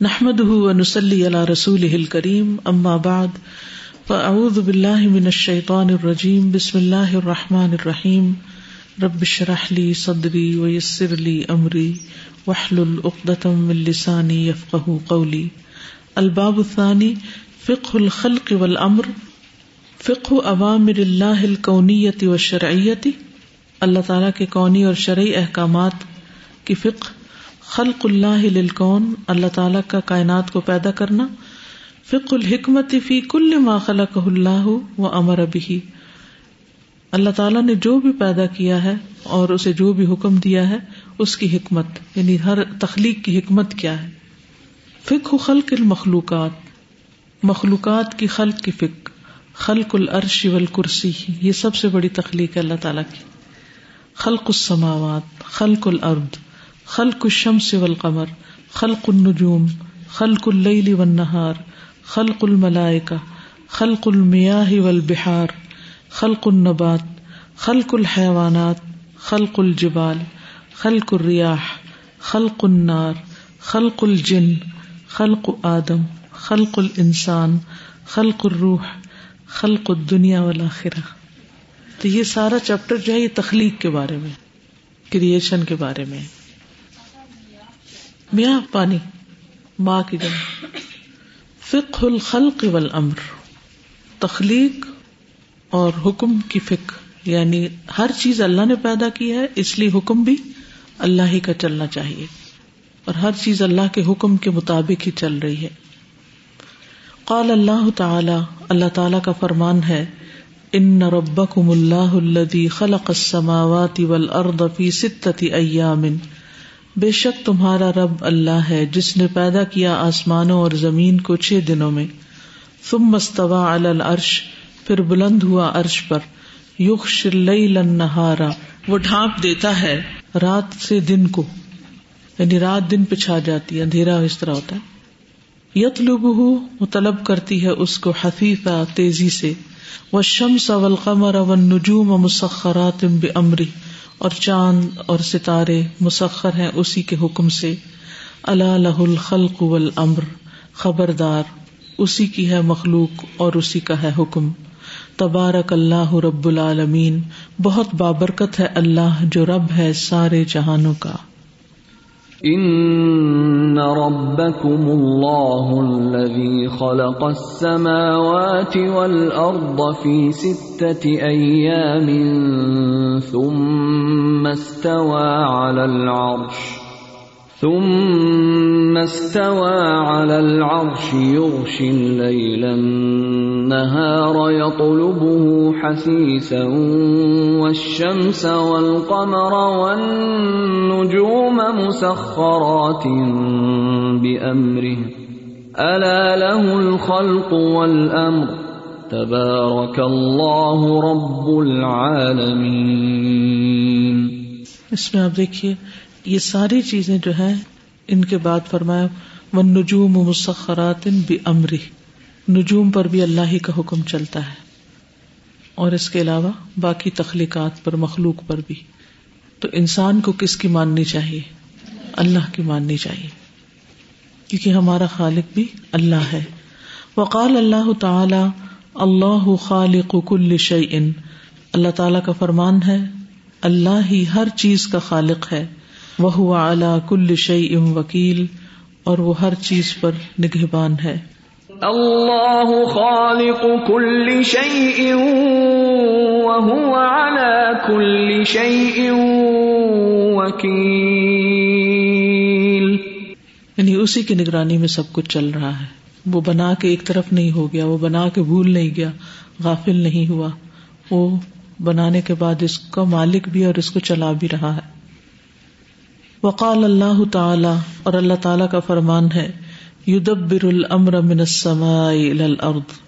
نحمد ونسلی علی رسول کریم اما بعد فاعوذ باللہ من الشیطان الرجیم بسم اللہ الرحمن الرحیم رب شرح لی صدری ویسر لی امری وحلل اقدتم من لسانی یفقہ قولی الباب الثانی فقہ الخلق والامر فقہ اوامر اللہ الکونیت والشرعیت اللہ تعالیٰ کے کونی اور شرعی احکامات کی فقہ خلق اللہ للکون، اللہ تعالیٰ کا کائنات کو پیدا کرنا فق الحکمت فی کل ما خلق اللہ و امر ابھی اللہ تعالیٰ نے جو بھی پیدا کیا ہے اور اسے جو بھی حکم دیا ہے، اس کی حکمت یعنی ہر تخلیق کی حکمت کیا ہے۔ فک خلق المخلوقات، مخلوقات کی خلق کی فک خلق العرش والکرسی، یہ سب سے بڑی تخلیق ہے اللہ تعالیٰ کی۔ خلق السماوات، خلق الارض۔ خلق الشمس والقمر، خلق النجوم، خلق اللیل والنہار خلق الملائکہ خلق المياه والبحار، خلق النبات، خلق الحيوانات، خلق الجبال، خلق الرياح، خلق النار، خلق الجن، خلق آدم، خلق الانسان خلق الروح، خلق الدنیا والآخرہ تو یہ سارا چیپٹر جو ہے یہ تخلیق کے بارے میں کریشن کے بارے میں میاں، پانی۔ ماں کی جمع فقہ الخلق والامر۔ تخلیق اور حکم کی فکر یعنی ہر چیز اللہ نے پیدا کی ہے، اس لیے حکم بھی اللہ ہی کا چلنا چاہیے۔ اور ہر چیز اللہ کے حکم کے مطابق ہی چل رہی ہے۔ قال اللہ تعالی اللہ تعالی کا فرمان ہے، ان ربکم اللہ الذی خلق السماوات والارض فی ستة ایام۔ بے شک تمہارا رب اللہ ہے جس نے پیدا کیا آسمانوں اور زمین کو چھ دنوں میں۔ تم مستوا العرش، پھر بلند ہوا عرش پر۔ یوش نہارا وہ ڈھانپ دیتا ہے رات سے دن کو۔ یعنی رات دن پہ چھا جاتی ہے، اندھیرا اس طرح ہوتا ہے۔ یت لب وہ طلب کرتی ہے اس کو حفیظہ تیزی سے۔ وہ شمس اول قمر اول نجوم مسخرات امری اور چاند اور ستارے مسخر ہیں اسی کے حکم سے۔ اللہ لہ الخلق والامر، خبردار، اسی کی ہے مخلوق اور اسی کا ہے حکم۔ تبارک اللہ رب العالمین، بہت بابرکت ہے اللہ جو رب ہے سارے جہانوں کا۔ ان ربكم الله الذي خلق السماوات والارض في سته ايام ثم استوى على العرش ثم استوى على العرش يغشي الليل النهار يطلبه حثيثا والشمس والقمر والنجوم مسخرات بأمره ألا له الخلق والأمر تبارك الله رب العالمين اس میں آپ دیکھیے یہ ساری چیزیں جو ہیں، ان کے بعد فرمایا من نجوم مسخرات بھی امری نجوم پر بھی اللہ ہی کا حکم چلتا ہے۔ اور اس کے علاوہ باقی تخلیقات پر، مخلوق پر بھی۔ تو انسان کو کس کی ماننی چاہیے؟ اللہ کی ماننی چاہیے۔ کیونکہ ہمارا خالق بھی اللہ ہے۔ وقال اللہ تعالی، اللہ خالق کل شعین اللہ تعالی کا فرمان ہے، اللہ ہی ہر چیز کا خالق ہے۔ وہ اعلی کل شعی ام وکیل اور وہ ہر چیز پر نگہبان ہے۔ اللہ خالق کل شعی کل شعی وکیل۔ یعنی اسی کی نگرانی میں سب کچھ چل رہا ہے۔ وہ بنا کے ایک طرف نہیں ہو گیا وہ بنا کے بھول نہیں گیا غافل نہیں ہوا۔ وہ بنانے کے بعد اس کا مالک بھی اور اس کو چلا بھی رہا ہے۔ وقال اللہ تعالی اور اللہ تعالی کا فرمان ہے، یدبر الامر من السماء الى الارض۔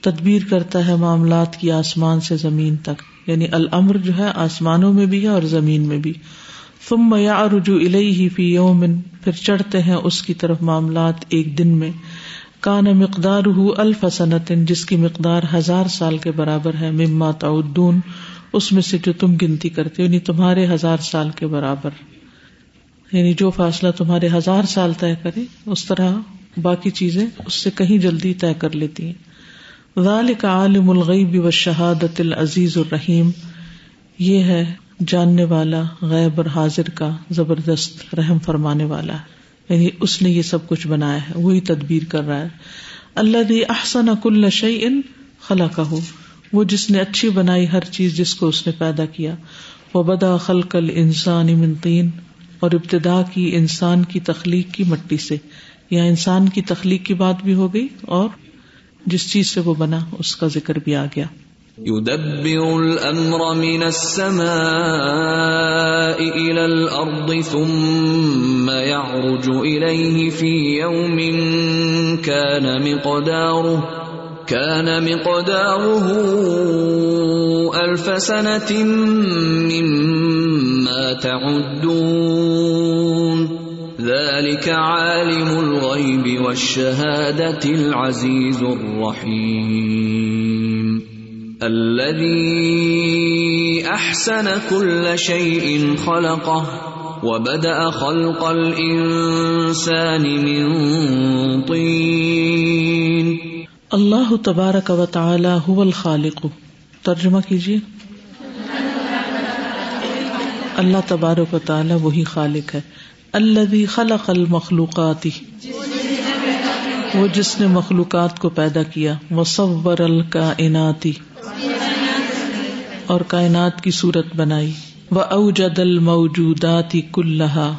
تدبیر کرتا ہے معاملات کی آسمان سے زمین تک یعنی الامر جو ہے آسمانوں میں بھی ہے اور زمین میں بھی۔ ثم يعرج الیہ فی یوم، پھر چڑھتے ہیں اس کی طرف معاملات ایک دن میں۔ کان مقدار الف سنت جس کی مقدار ہزار سال کے برابر ہے، مما تعدون، اس میں سے جو تم گنتی کرتے ہو یعنی تمہارے ہزار سال کے برابر۔ یعنی جو فاصلہ تمہارے ہزار سال طے کرے، اس طرح باقی چیزیں اس سے کہیں جلدی طے کر لیتی ہیں۔ ذالک عالم الغیب و شہادت العزیز الرحیم، یہ ہے جاننے والا، غیب اور حاضر کا زبردست رحم فرمانے والا۔ ہے یعنی اس نے یہ سب کچھ بنایا ہے، وہی تدبیر کر رہا ہے۔ اللہ دی احسن کل شعی ان خلا کا ہو وہ جس نے اچھی بنائی ہر چیز جس کو اس نے پیدا کیا۔ وہ بدا خلق الانسان من طین اور ابتدا کی انسان کی تخلیق کی مٹی سے، یا انسان کی تخلیق کی بات بھی ہو گئی، اور جس چیز سے وہ بنا، اس کا ذکر بھی آ گیا۔ يدبر الأمر من السماء إلى الأرض ثم يعرج إليه في يوم كان مقداره كان مقداره ألف سنة مما تعدون. ذلك عالم الغيب والشهادة العزيز الرحيم. الذي احسن كل شيء خلقه وبدا خلق الانسان من طين. اللہ تبارک و تعالی هو الخالق. ترجمہ کیجیے اللہ تبارک و تعالی وہی خالق ہے. الذي خلق المخلوقات. وہ جس نے مخلوقات کو پیدا کیا. مصور الکائناتی اور کائنات کی صورت بنائی. وہ اوجد الموجودات کلہا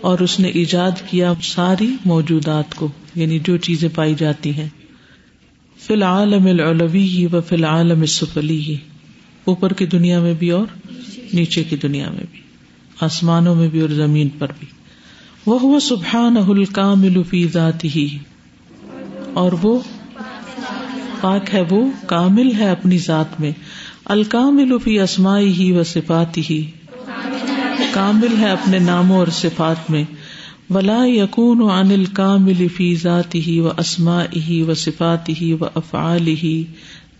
اور اس نے ایجاد کیا ساری موجودات کو یعنی جو چیزیں پائی جاتی ہیں۔ فی العالم العلوی و فی العالم السفلی، اوپر کی دنیا میں بھی اور نیچے کی دنیا میں بھی، آسمانوں میں بھی اور زمین پر بھی۔ وہ سبحان الکامل فی ذاتی ہی اور وہ پاک ہے، وہ کامل ہے اپنی ذات میں۔ الکامل فی اسمائی ہی و صفاتی ہی کامل ہے اپنے ناموں اور صفات میں۔ ولا یقون عن الکامل فی ذاتی ہی و اسما ہی و صفاتی ہی و افعال ہی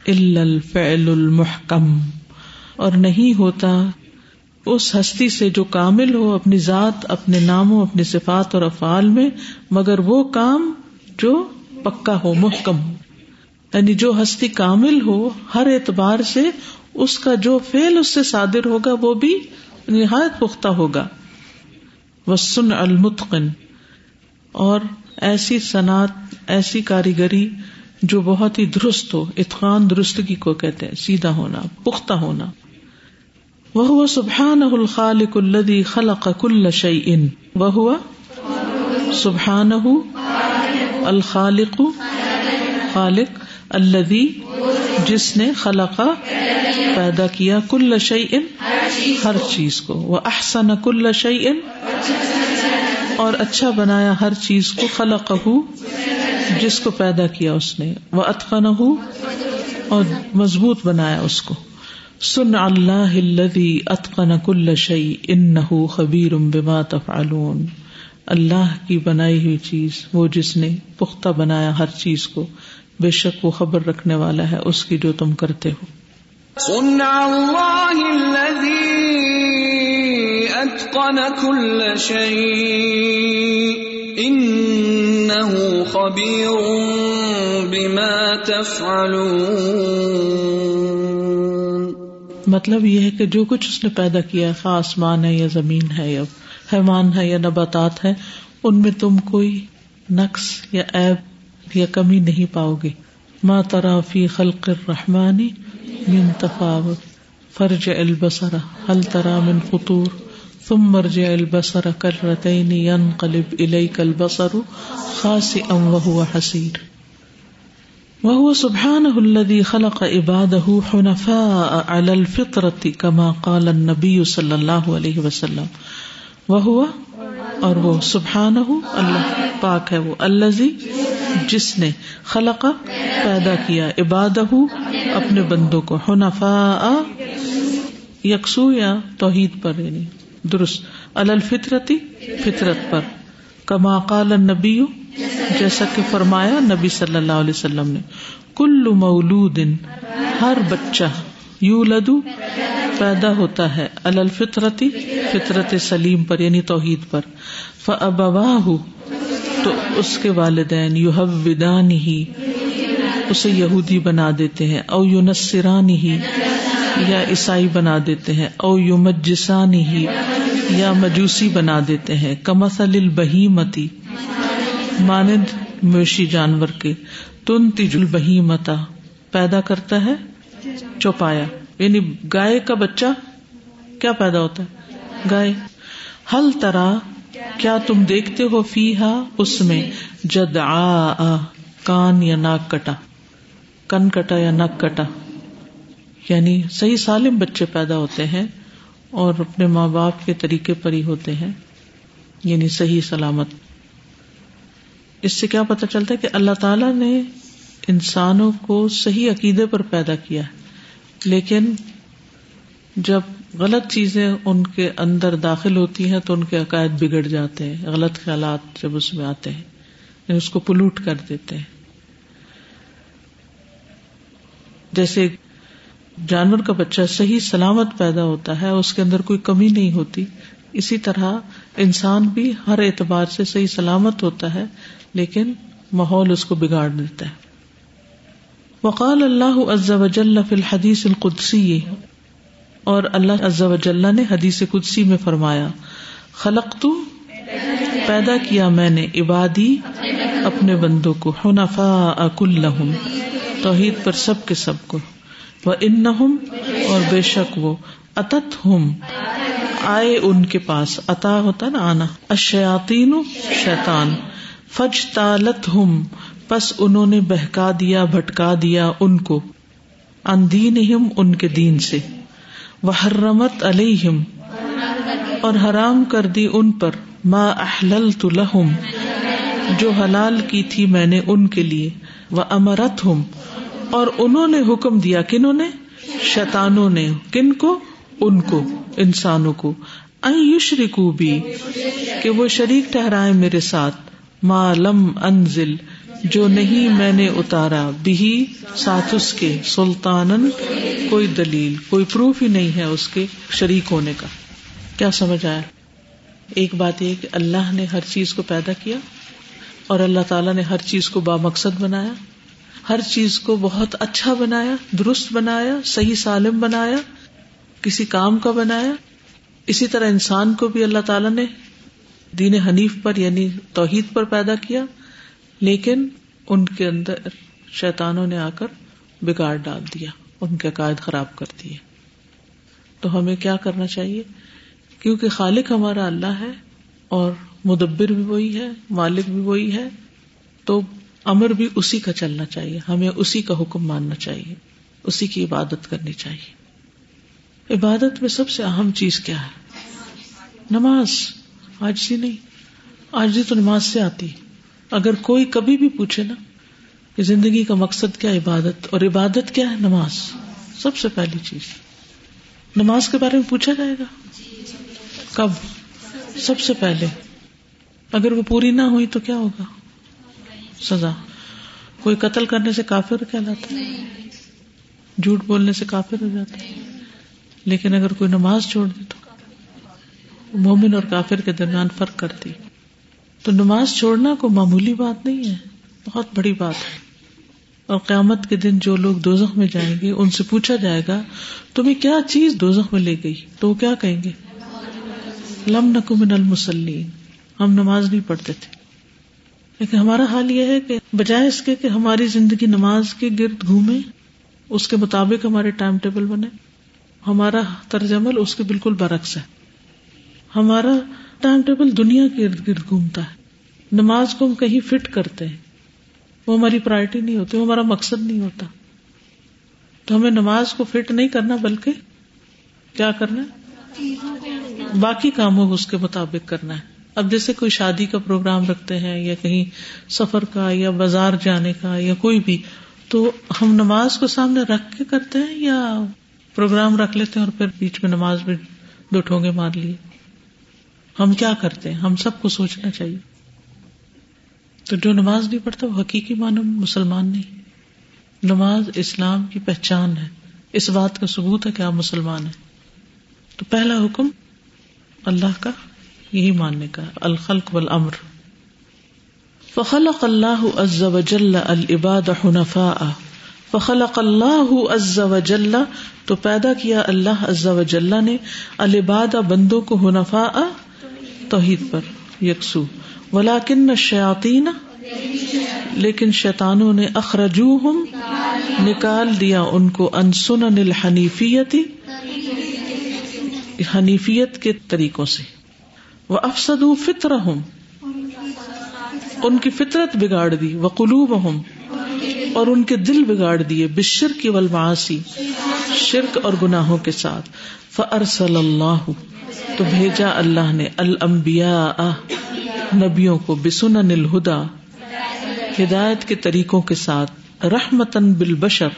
الفعل المحکم اور نہیں ہوتا اس ہستی سے جو کامل ہو اپنی ذات، اپنے ناموں، اپنی صفات اور افعال میں، مگر وہ کام جو پکا ہو، محکم ہو۔ یعنی جو ہستی کامل ہو، ہر اعتبار سے اس کا جو فیل اس سے صادر ہوگا، وہ بھی نہایت پختہ ہوگا۔ وسن المتقن۔ اور ایسی صنعت، ایسی کاریگری جو بہت ہی درست ہو، اتقان درستگی کو کہتے ہیں، سیدھا ہونا، پختہ ہونا۔ وہ سبحان الخالق الدی خلق کل شعی ان وہ سبحان الخالق، خالق الدی جس نے خلقا پیدا کیا، کل شعی ان ہر چیز کو۔ وہ احسن کل شعی ان اور اچھا بنایا ہر چیز کو خلق جس کو پیدا کیا اس نے۔ وہ اتقن اور مضبوط بنایا اس کو۔ سن اللہ الذي اتقن كل شيء انه خبير بما تفعلون۔ اللہ کی بنائی ہوئی چیز، وہ جس نے پختہ بنایا ہر چیز کو۔ بے شک وہ خبر رکھنے والا ہے اس کی جو تم کرتے ہو۔ صنع الله الذي اتقن كل شيء انه خبير بما تفعلون۔ مطلب یہ ہے کہ جو کچھ اس نے پیدا کیا خاص آسمان ہے یا زمین ہے یا حیوان ہے یا نباتات ہے ان میں تم کوئی نقص یا عیب یا کمی نہیں پاؤ گے۔ ماں ترا فی خلق الرحمانی من تفاوت۔ فرج البصر، هل ترى من فطور؟ ثم مرجع البصر كرتين ينقلب إليك البصر خاسئا وهو حسير وهو سبحانه الذي خلق عباده حنفاء على الفطرة كما قال النبي صلى الله عليه وسلم۔ وهو اور وہ سبحان اللہ پاک ہے، وہ اللہ جس نے خلق پیدا کیا عباد اپنے بندوں کو حنفا یکسو یا توحید پر یعنی درست الفطرتی، فطرت پر۔ کما قال نبی جیسا کہ فرمایا نبی صلی اللہ علیہ وسلم نے، کل مولود ہر بچہ یو لدو پیدا ہوتا ہے الفطرتی، فطرت سلیم پر یعنی توحید پر۔ فبواہ تو اس کے والدین یو ہی اسے یہودی بنا دیتے ہیں، او یو نسرانی ہی یا عیسائی بنا دیتے ہیں، او یو مجسانی ہی یا مجوسی بنا دیتے ہیں۔ کمسل البہی متی مانند مویشی جانور کے تن تج البہی متا پیدا کرتا ہے، چوپایا۔ یعنی گائے کا بچہ کیا پیدا ہوتا ہے؟ گائے۔ ہل ترا کیا تم دیکھتے ہو فی ہا اس میں جد آ کان یا ناک کٹا؟ کن کٹا یا نک کٹا؟ یعنی صحیح سالم بچے پیدا ہوتے ہیں اور اپنے ماں باپ کے طریقے پر ہی ہوتے ہیں یعنی صحیح سلامت۔ اس سے کیا پتا چلتا ہے کہ اللہ تعالی نے انسانوں کو صحیح عقیدے پر پیدا کیا ہے، لیکن جب غلط چیزیں ان کے اندر داخل ہوتی ہیں تو ان کے عقائد بگڑ جاتے ہیں، غلط خیالات جب اس میں آتے ہیں یعنی اس کو پلوٹ کر دیتے ہیں۔ جیسے جانور کا بچہ صحیح سلامت پیدا ہوتا ہے، اس کے اندر کوئی کمی نہیں ہوتی۔ اسی طرح انسان بھی ہر اعتبار سے صحیح سلامت ہوتا ہے، لیکن ماحول اس کو بگاڑ دیتا ہے۔ وقال اللہ عز وجل فی الحدیث القدسی اور اللہ عز وجل نے حدیث قدسی میں فرمایا خلق تو پیدا کیا میں نے عبادی اپنے بندوں کو، حنفاء کلہم، توحید پر سب کے سب کو۔ وہ ان اور بے شک وہ اتت ہم آئے ان کے پاس اتا ہوتا نا آنا۔ اشیاتین شیتان فج تالت ہم پس انہوں نے بہکا دیا، بھٹکا دیا ان کو اندین ان کے دین سے۔ وہ حرمت علیہم اور حرام کر دی ان پر ما احلل لہم، جو حلال کی تھی میں نے ان کے لیے وہ امرت ہوں اور انہوں نے حکم دیا کنہوں نے؟ شیتانوں نے، کن کو؟ ان کو، انسانوں کو۔ یشرکو بھی کہ وہ شریک ٹہرائے میرے ساتھ، ما لم انزل جو نہیں میں نے اتارا، بھی ساتھ اس کے سلطان کوئی دلیل، کوئی پروف ہی نہیں ہے اس کے شریک ہونے کا۔ کیا سمجھ آیا؟ ایک بات یہ کہ اللہ نے ہر چیز کو پیدا کیا اور اللہ تعالیٰ نے ہر چیز کو با مقصد بنایا، ہر چیز کو بہت اچھا بنایا، درست بنایا، صحیح سالم بنایا، کسی کام کا بنایا۔ اسی طرح انسان کو بھی اللہ تعالیٰ نے دین حنیف پر یعنی توحید پر پیدا کیا۔ لیکن ان کے اندر شیتانوں نے آ کر بگاڑ ڈال دیا، ان کے عقائد خراب کر دیے۔ تو ہمیں کیا کرنا چاہیے؟ کیونکہ خالق ہمارا اللہ ہے اور مدبر بھی وہی ہے، مالک بھی وہی ہے، تو امر بھی اسی کا چلنا چاہیے۔ ہمیں اسی کا حکم ماننا چاہیے، اسی کی عبادت کرنی چاہیے۔ عبادت میں سب سے اہم چیز کیا ہے؟ نماز۔ آج سی نہیں، آج تو نماز سے آتی۔ اگر کوئی کبھی بھی پوچھے نا کہ زندگی کا مقصد کیا عبادت اور عبادت کیا ہے نماز؟ سب سے پہلی چیز۔ نماز کے بارے میں پوچھا جائے گا؟ کب؟ سب سے پہلے۔ اگر وہ پوری نہ ہوئی تو کیا ہوگا؟ سزا۔ کوئی قتل کرنے سے کافر کہلاتا ہے؟ جھوٹ بولنے سے کافر ہو جاتا ہے؟ لیکن اگر کوئی نماز چھوڑ دے تو؟ مومن اور کافر کے درمیان فرق کرتی۔ تو نماز چھوڑنا کوئی معمولی بات نہیں ہے، بہت بڑی بات ہے۔ اور قیامت کے دن جو لوگ دوزخ میں جائیں گے، ان سے پوچھا جائے گا، تمہیں کیا چیز دوزخ میں لے گئی؟ تو وہ کیا کہیں گے؟ لم من المسلین ہم نماز نہیں پڑھتے تھے۔ لیکن ہمارا حال یہ ہے کہ بجائے اس کے کہ ہماری زندگی نماز کے گرد گھومے، اس کے مطابق ہمارے ٹائم ٹیبل بنے۔ ہمارا طرز عمل اس کے بالکل برعکس ہے۔ ہمارا ٹائم ٹیبل دنیا کے ارد گرد گھومتا ہے۔ نماز کو ہم کہیں فٹ کرتے ہیں۔ وہ ہماری پرائرٹی نہیں ہوتی، وہ ہمارا مقصد نہیں ہوتا۔ تو ہمیں نماز کو فٹ نہیں کرنا، بلکہ کیا کرنا ہے؟ باقی کاموں کو اس کے مطابق کرنا ہے۔ اب جیسے کوئی شادی کا پروگرام رکھتے ہیں یا کہیں سفر کا یا بازار جانے کا یا کوئی بھی، تو ہم نماز کو سامنے رکھ کے کرتے ہیں یا پروگرام رکھ لیتے ہیں اور پھر بیچ میں نماز میں دو ٹھونگے مار لیے۔ ہم کیا کرتے ہیں؟ ہم سب کو سوچنا چاہیے۔ تو جو نماز نہیں پڑھتا وہ حقیقی معنی مسلمان نہیں۔ نماز اسلام کی پہچان ہے۔ اس بات کا ثبوت ہے کہ آپ مسلمان ہیں۔ تو پہلا حکم اللہ کا یہی ماننے کا الخلق والامر۔ فخلق اللہ عز وجل العباد حنفاء۔ فخلق اللہ عز وجل، تو پیدا کیا اللہ عز وجل نے۔ العباد بندوں کو حنفاء۔ توحید پر، یکسو۔ ولیکن الشیاطین، لیکن شیطانوں نے اخرجوہم، نکال دیا ان کو ان سنن الحنیفیتی حنیفیت کے طریقوں سے۔ وہ افسد فطر ان کی فطرت بگاڑ دی۔ وہ قلوب ہوں اور ان کے دل بگاڑ دیے۔ بشر کی ولماسی شرک اور گناہوں کے ساتھ۔ فرسل اللہ تو بھیجا اللہ نے المبیا نبیوں کو بسن الہدا ہدایت کے طریقوں کے ساتھ رحمتن بالبشر،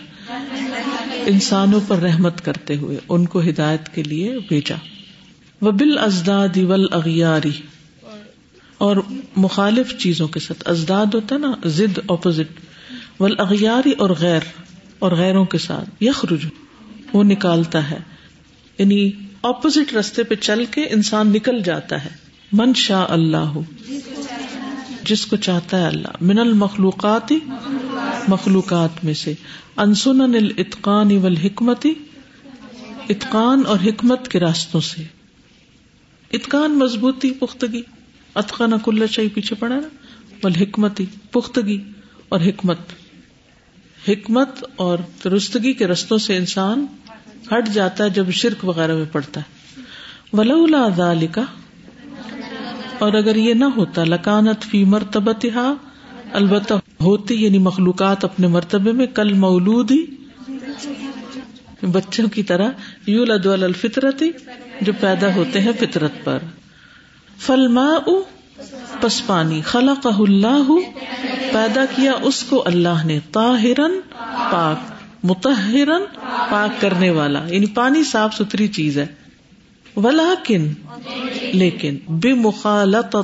انسانوں پر رحمت کرتے ہوئے ان کو ہدایت کے لیے بھیجا۔ وہ بال ازداد ول اغیاری اور مخالف چیزوں کے ساتھ۔ ازداد ہوتا نا، ضد اپوزٹ ول اغیاری اور غیر، اور غیروں کے ساتھ۔ یخرج، وہ نکالتا ہے۔ یعنی اپوزٹ رستے پہ چل کے انسان نکل جاتا ہے۔ من شاہ اللہ۔ جس کو چاہتا ہے اللہ۔ من المخلوقات مخلوقات میں سے۔ انسن الاتقان والحکمتی اتقان اور حکمت کے راستوں سے۔ اتقان مضبوطی، پختگی۔ اتقان کل چاہیے پیچھے پڑا نا۔ بل حکمتی پختگی اور حکمت۔ حکمت اور درستگی کے رستوں سے انسان ہٹ جاتا ہے جب شرک وغیرہ میں پڑتا ہے۔ ولولا ذالکا اور اگر یہ نہ ہوتا، لکانت فی مرتبت البتہ ہوتی یعنی مخلوقات اپنے مرتبے میں، کل مولود ہی بچوں کی طرح یو لد الفطرتی، جو پیدا ہوتے ہیں فطرت پر۔ فلما پس پانی۔ خلا اللہ، پیدا کیا اس کو اللہ نے تاہرن پاک۔ متحرن پاک کرنے والا یعنی پانی صاف ستھری چیز ہے۔ ولیکن، لیکن بے مخالت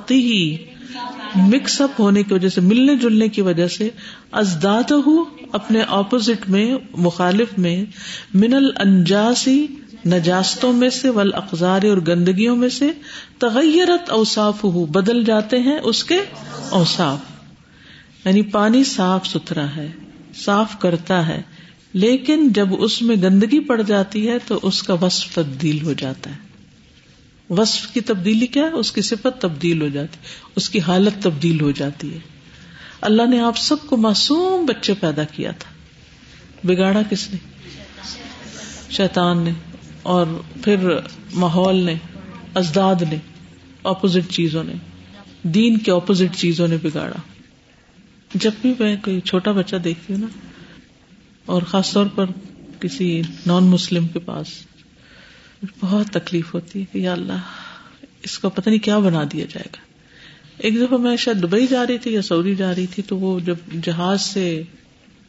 مکس اپ ہونے کی وجہ سے، ملنے جلنے کی وجہ سے ازداد ہو اپنے اپوزٹ میں، مخالف میں من الجاسی نجاستوں میں سے ول اقزار اور گندگیوں میں سے، تغیرت اوساف ہو بدل جاتے ہیں اس کے اوساف یعنی پانی صاف ستھرا ہے، صاف کرتا ہے۔ لیکن جب اس میں گندگی پڑ جاتی ہے تو اس کا وصف تبدیل ہو جاتا ہے۔ وصف کی تبدیلی کیا ہے؟ اس کی صفت تبدیل ہو جاتی اس کی حالت تبدیل ہو جاتی ہے۔ اللہ نے آپ سب کو معصوم بچے پیدا کیا تھا۔ بگاڑا کس نے؟ شیطان نے۔ اور پھر ماحول نے، ازداد نے اپوزٹ چیزوں نے، دین کے اپوزٹ چیزوں نے بگاڑا۔ جب بھی میں کوئی چھوٹا بچہ دیکھتی ہوں نا اور خاص طور پر کسی نان مسلم کے پاس بہت تکلیف ہوتی ہے کہ یا اللہ، اس کو پتہ نہیں کیا بنا دیا جائے گا۔ ایک دفعہ میں شاید دبئی جا رہی تھی یا سعودی جا رہی تھی، تو وہ جب جہاز سے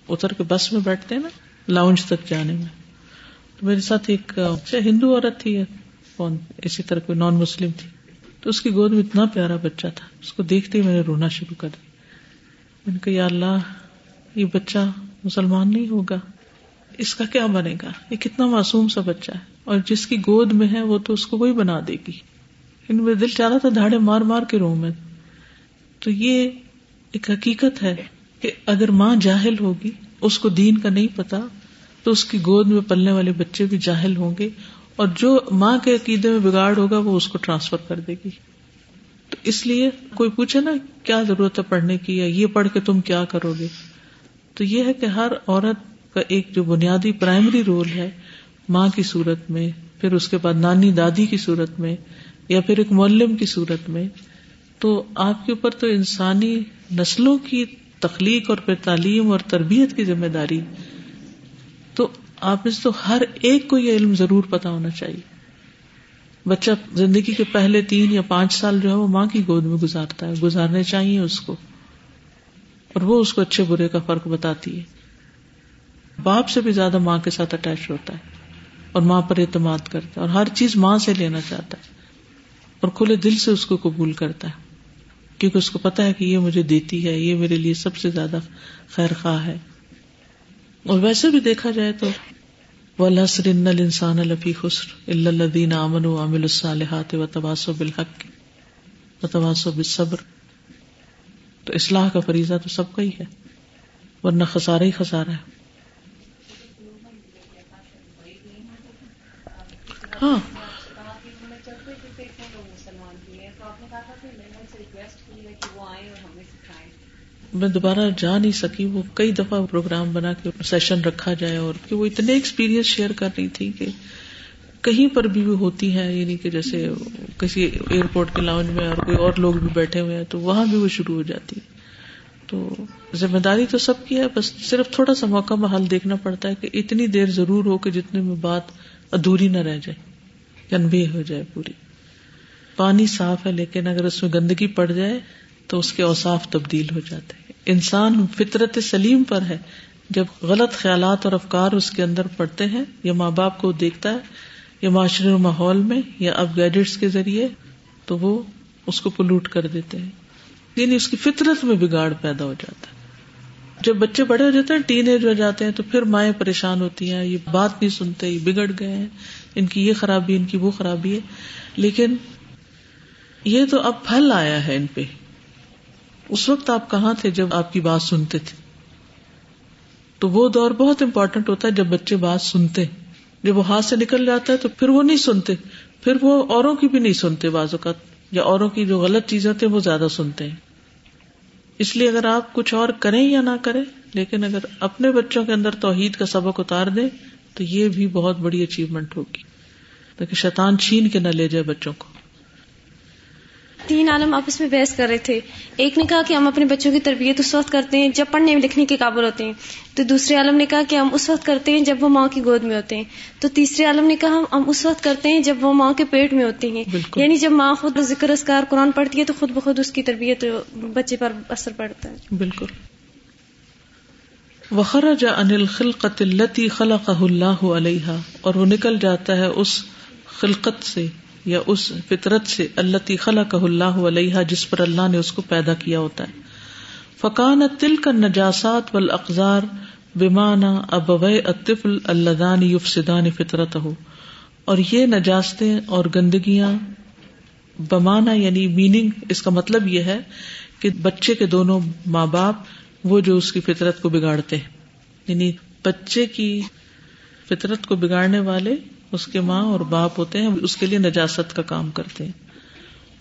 اتر کے بس میں بیٹھتے ہیں نا لاؤنج تک جانے میں، تو میرے ساتھ ایک اچھا، ہندو عورت تھی، کون، اسی طرح کوئی نان مسلم تھی۔ تو اس کی گود میں اتنا پیارا بچہ تھا، اس کو دیکھتے ہی میں نے رونا شروع کر دیا۔ میں نے کہا، یا اللہ، یہ بچہ مسلمان نہیں ہوگا۔ اس کا کیا بنے گا؟ یہ کتنا معصوم سا بچہ ہے۔ اور جس کی گود میں ہے، وہ تو اس کو وہی بنا دے گی۔ ان میں دل چاہ رہا تھا دھاڑے مار مار کے رو میں۔ تو یہ ایک حقیقت ہے کہ اگر ماں جاہل ہوگی، اس کو دین کا نہیں پتا، تو اس کی گود میں پلنے والے بچے بھی جاہل ہوں گے۔ اور جو ماں کے عقیدے میں بگاڑ ہوگا، وہ اس کو ٹرانسفر کر دے گی۔ تو اس لیے کوئی پوچھے نا، کیا ضرورت ہے پڑھنے کی؟ یا یہ پڑھ کے تم کیا کرو گے؟ تو یہ ہے کہ ہر عورت کا ایک جو بنیادی پرائمری رول ہے، ماں کی صورت میں، پھر اس کے بعد نانی دادی کی صورت میں، یا پھر ایک معلم کی صورت میں، تو آپ کے اوپر تو انسانی نسلوں کی تخلیق اور پھر تعلیم اور تربیت کی ذمہ داری۔ تو آپ میں تو ہر ایک کو یہ علم ضرور پتا ہونا چاہیے۔ بچہ زندگی کے پہلے تین یا پانچ سال جو ہے، وہ ماں کی گود میں گزارتا ہے، گزارنے چاہیے اس کو۔ اور وہ اس کو اچھے برے کا فرق بتاتی ہے۔ باپ سے بھی زیادہ ماں کے ساتھ اٹیچ ہوتا ہے اور ماں پر اعتماد کرتا ہے اور ہر چیز ماں سے لینا چاہتا ہے اور کھلے دل سے اس کو قبول کرتا ہے۔ کیونکہ اس کو پتا ہے کہ یہ مجھے دیتی ہے، یہ میرے لیے سب سے زیادہ خیر خواہ ہے۔ اور ویسے بھی دیکھا جائے تو ولحسر ان الانسان لفی خسر الا الذين امنوا وعملوا الصالحات وتواصوا بالحق وتواصوا بالصبر تو اصلاح کا فریضہ تو سب کا ہی ہے، ورنہ خسارہ ہی خسارہ ہے۔ ہاں۔ میں دوبارہ جا نہیں سکی، وہ کئی دفعہ پروگرام بنا کے سیشن رکھا جائے اور کہ وہ اتنے ایکسپیرینس شیئر کر رہی تھی کہ کہیں پر بھی ہوتی ہے یعنی کہ جیسے کسی ایئرپورٹ کے لاؤنج میں اور کوئی اور لوگ بھی بیٹھے ہوئے ہیں، تو وہاں بھی وہ شروع ہو جاتی ہے تو ذمہ داری تو سب کی ہے، بس صرف تھوڑا سا موقع محل دیکھنا پڑتا ہے کہ اتنی دیر ضرور ہو کہ جتنے میں بات ادھوری نہ رہ جائے کنوے ہو جائے پوری۔ پانی صاف ہے، لیکن اگر اس میں گندگی پڑ جائے تو اس کے اوساف تبدیل ہو جاتے ہیں۔ انسان فطرت سلیم پر ہے۔ جب غلط خیالات اور افکار اس کے اندر پڑتے ہیں یا ماں باپ کو دیکھتا ہے یا معاشرے ماحول میں یا اب گیڈٹس کے ذریعے تو وہ اس کو پلوٹ کر دیتے ہیں۔ یعنی اس کی فطرت میں بگاڑ پیدا ہو جاتا ہے۔ جب بچے بڑے ہو جاتے ہیں ٹین ایج ہو جاتے ہیں، تو پھر مائیں پریشان ہوتی ہیں، یہ بات نہیں سنتے، یہ بگڑ گئے ہیں، ان کی یہ خرابی، ان کی وہ خرابی ہے۔ لیکن یہ تو اب پھل آیا ہے ان پہ۔ اس وقت آپ کہاں تھے جب آپ کی بات سنتے تھے؟ تو وہ دور بہت امپورٹینٹ ہوتا ہے جب بچے بات سنتے جب وہ ہاتھ سے نکل جاتا ہے تو پھر وہ نہیں سنتے پھر وہ اوروں کی بھی نہیں سنتے بعض اوقات، یا اوروں کی جو غلط چیزیں ہوتی ہیں وہ زیادہ سنتے ہیں۔ اس لیے اگر آپ کچھ اور کریں یا نہ کریں، لیکن اگر اپنے بچوں کے اندر توحید کا سبق اتار دیں، تو یہ بھی بہت بڑی اچیومنٹ ہوگی۔ تاکہ شیطان چھین کے نہ لے جائے بچوں کو۔ تین عالم آپس میں بحث کر رہے تھے۔ ایک نے کہا کہ ہم اپنے بچوں کی تربیت اس وقت کرتے ہیں جب پڑھنے لکھنے کے قابل ہوتے ہیں۔ تو دوسرے عالم نے کہا کہ ہم اس وقت کرتے ہیں جب وہ ماں کی گود میں ہوتے ہیں۔ تو تیسرے عالم نے کہا ہم اس وقت کرتے ہیں جب وہ ماں کے پیٹ میں ہوتے ہیں۔ یعنی جب ماں خود ذکر اسکار قرآن پڑھتی ہے تو خود بخود اس کی تربیت بچے پر اثر پڑتا ہے۔ بالکل۔ وخرج عن الخلقت التي خلقه الله علیہ اور وہ نکل جاتا ہے اس خلقت سے۔ یا اس فطرت سے اللہ خلق اللہ علیہ جس پر اللہ نے اس کو پیدا کیا ہوتا ہے۔ فقان تل کا نجاسات و اقزار بیمانا ابو اطفل اللہ یفسدان فطرت ہو اور یہ نجاستیں اور گندگیاں بمانا یعنی میننگ اس کا مطلب یہ ہے کہ بچے کے دونوں ماں باپ وہ جو اس کی فطرت کو بگاڑتے ہیں۔ یعنی بچے کی فطرت کو بگاڑنے والے اس کے ماں اور باپ ہوتے ہیں، اس کے لیے نجاست کا کام کرتے ہیں۔